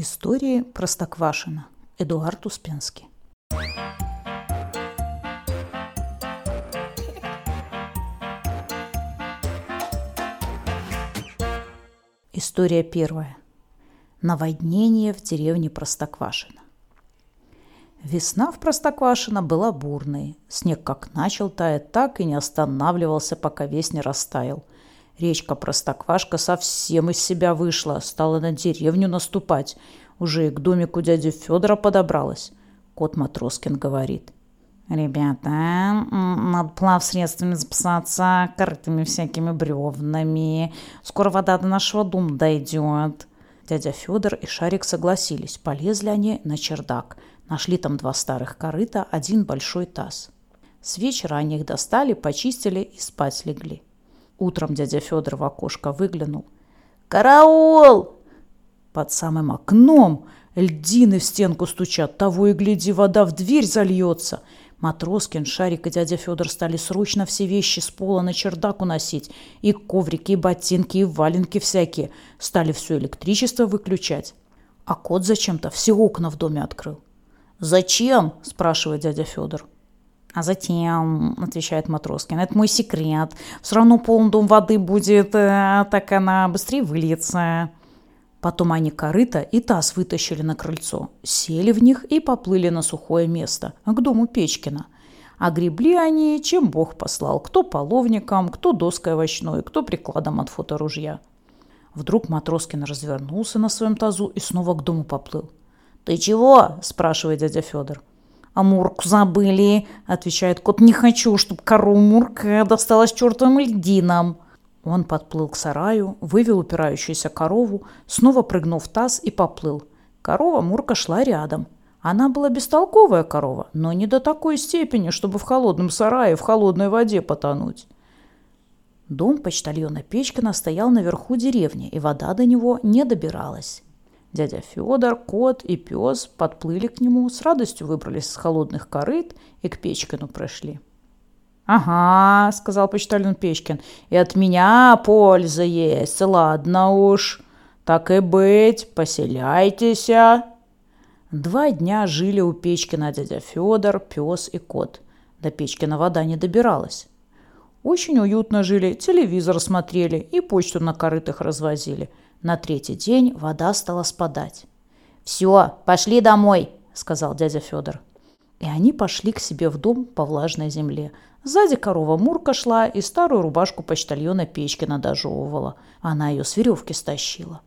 Истории Простоквашина. Эдуард Успенский. История первая. Наводнение в деревне Простоквашино. Весна в Простоквашино была бурной. Снег как начал таять, так и не останавливался, пока весь не растаял. Речка Простоквашка совсем из себя вышла, стала на деревню наступать. Уже и к домику дяди Федора подобралась. Кот Матроскин говорит. «Ребята, надо плав средствами запасаться, корытыми всякими бревнами. Скоро вода до нашего дома дойдет». Дядя Федор и Шарик согласились. Полезли они на чердак. Нашли там два старых корыта, один большой таз. С вечера они их достали, почистили и спать легли. Утром дядя Федор в окошко выглянул. «Караул!» Под самым окном льдины в стенку стучат. Того и гляди, вода в дверь зальется. Матроскин, Шарик и дядя Федор стали срочно все вещи с пола на чердак уносить. И коврики, и ботинки, и валенки всякие. Стали все электричество выключать. А кот зачем-то все окна в доме открыл. «Зачем?» – спрашивает дядя Федор. А затем, отвечает Матроскин, это мой секрет. Все равно полный дом воды будет, э, так она быстрее выльется. Потом они корыто и таз вытащили на крыльцо, сели в них и поплыли на сухое место, к дому Печкина. А гребли они, чем Бог послал, кто половником, кто доской овощной, кто прикладом от фоторужья. Вдруг Матроскин развернулся на своем тазу и снова к дому поплыл. «Ты чего?» – спрашивает дядя Федор. «А Мурку забыли», – отвечает кот. «Не хочу, чтобы корову Мурка досталась чертовым льдинам». Он подплыл к сараю, вывел упирающуюся корову, снова прыгнул в таз и поплыл. Корова Мурка шла рядом. Она была бестолковая корова, но не до такой степени, чтобы в холодном сарае в холодной воде потонуть. Дом почтальона Печкина стоял наверху деревни, и вода до него не добиралась. Дядя Федор, кот и пес подплыли к нему, с радостью выбрались с холодных корыт и к Печкину прошли. «Ага», — сказал почтальон Печкин, — «и от меня польза есть, ладно уж. Так и быть, поселяйтесь». Два дня жили у Печкина дядя Федор, пес и кот. До Печкина вода не добиралась. Очень уютно жили, телевизор смотрели и почту на корытах развозили. На третий день вода стала спадать. «Все, пошли домой», — сказал дядя Федор. И они пошли к себе в дом по влажной земле. Сзади корова Мурка шла и старую рубашку почтальона Печкина дожевывала. Она ее с веревки стащила.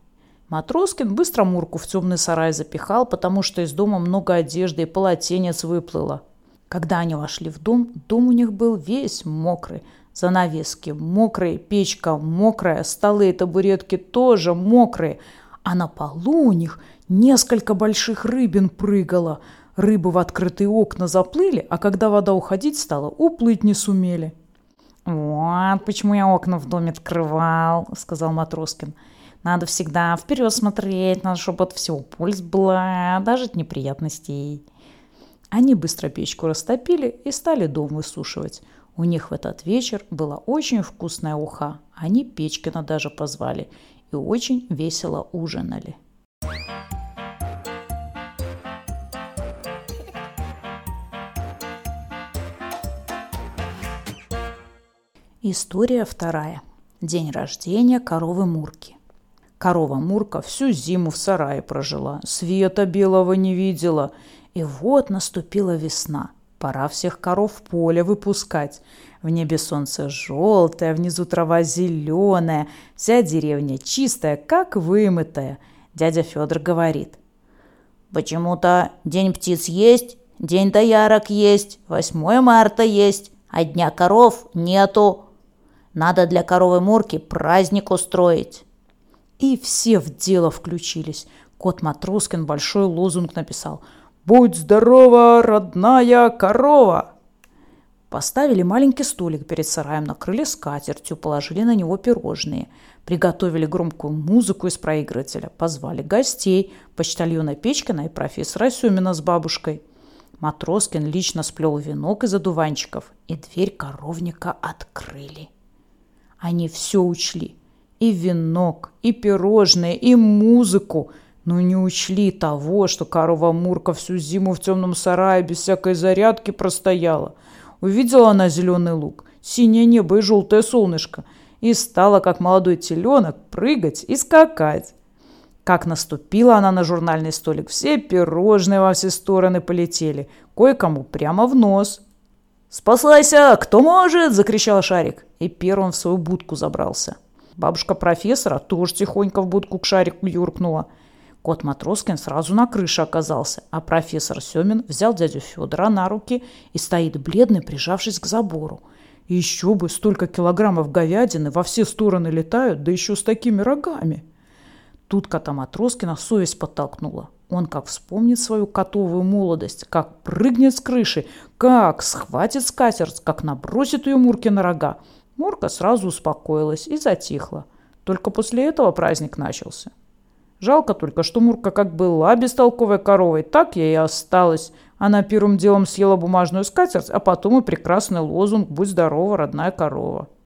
Матроскин быстро Мурку в темный сарай запихал, потому что из дома много одежды и полотенец выплыло. Когда они вошли в дом, дом у них был весь мокрый. Занавески мокрые, печка мокрая, столы и табуретки тоже мокрые. А на полу у них несколько больших рыбин прыгало – Рыбы в открытые окна заплыли, а когда вода уходить стала, уплыть не сумели. «Вот почему я окна в доме открывал», — сказал Матроскин. «Надо всегда вперед смотреть, надо, чтобы от всего польза была, даже от неприятностей». Они быстро печку растопили и стали дом высушивать. У них в этот вечер была очень вкусная уха. Они Печкина даже позвали и очень весело ужинали. История вторая. День рождения коровы Мурки. Корова Мурка всю зиму в сарае прожила, света белого не видела. И вот наступила весна. Пора всех коров в поле выпускать. В небе солнце желтое, внизу трава зеленая, вся деревня чистая, как вымытая. Дядя Федор говорит. Почему-то день птиц есть, день доярок есть, 8 марта есть, а дня коров нету. Надо для коровы Мурки праздник устроить. И все в дело включились. Кот Матроскин большой лозунг написал «Будь здорова, родная корова!» Поставили маленький столик перед сараем, накрыли скатертью, положили на него пирожные. Приготовили громкую музыку из проигрывателя. Позвали гостей, почтальона Печкина и профессора Семина с бабушкой. Матроскин лично сплел венок из одуванчиков, и дверь коровника открыли. Они все учли. И венок, и пирожные, и музыку. Но не учли того, что корова Мурка всю зиму в темном сарае без всякой зарядки простояла. Увидела она зеленый лук, синее небо и желтое солнышко, и стала, как молодой теленок, прыгать и скакать. Как наступила она на журнальный столик, все пирожные во все стороны полетели, кое-кому прямо в нос. «Спасайся! Кто может?» – закричал Шарик, и первым в свою будку забрался. Бабушка профессора тоже тихонько в будку к Шарику юркнула – Кот Матроскин сразу на крыше оказался, а профессор Семин взял дядю Федора на руки и стоит бледный, прижавшись к забору. Еще бы, столько килограммов говядины во все стороны летают, да еще с такими рогами. Тут кота Матроскина совесть подтолкнула. Он как вспомнит свою котовую молодость, как прыгнет с крыши, как схватит скатерть, как набросит ее Мурке на рога. Мурка сразу успокоилась и затихла. Только после этого праздник начался. Жалко только, что Мурка как была бестолковой коровой, так ей и осталась. Она первым делом съела бумажную скатерть, а потом и прекрасный лозунг «Будь здорова, родная корова».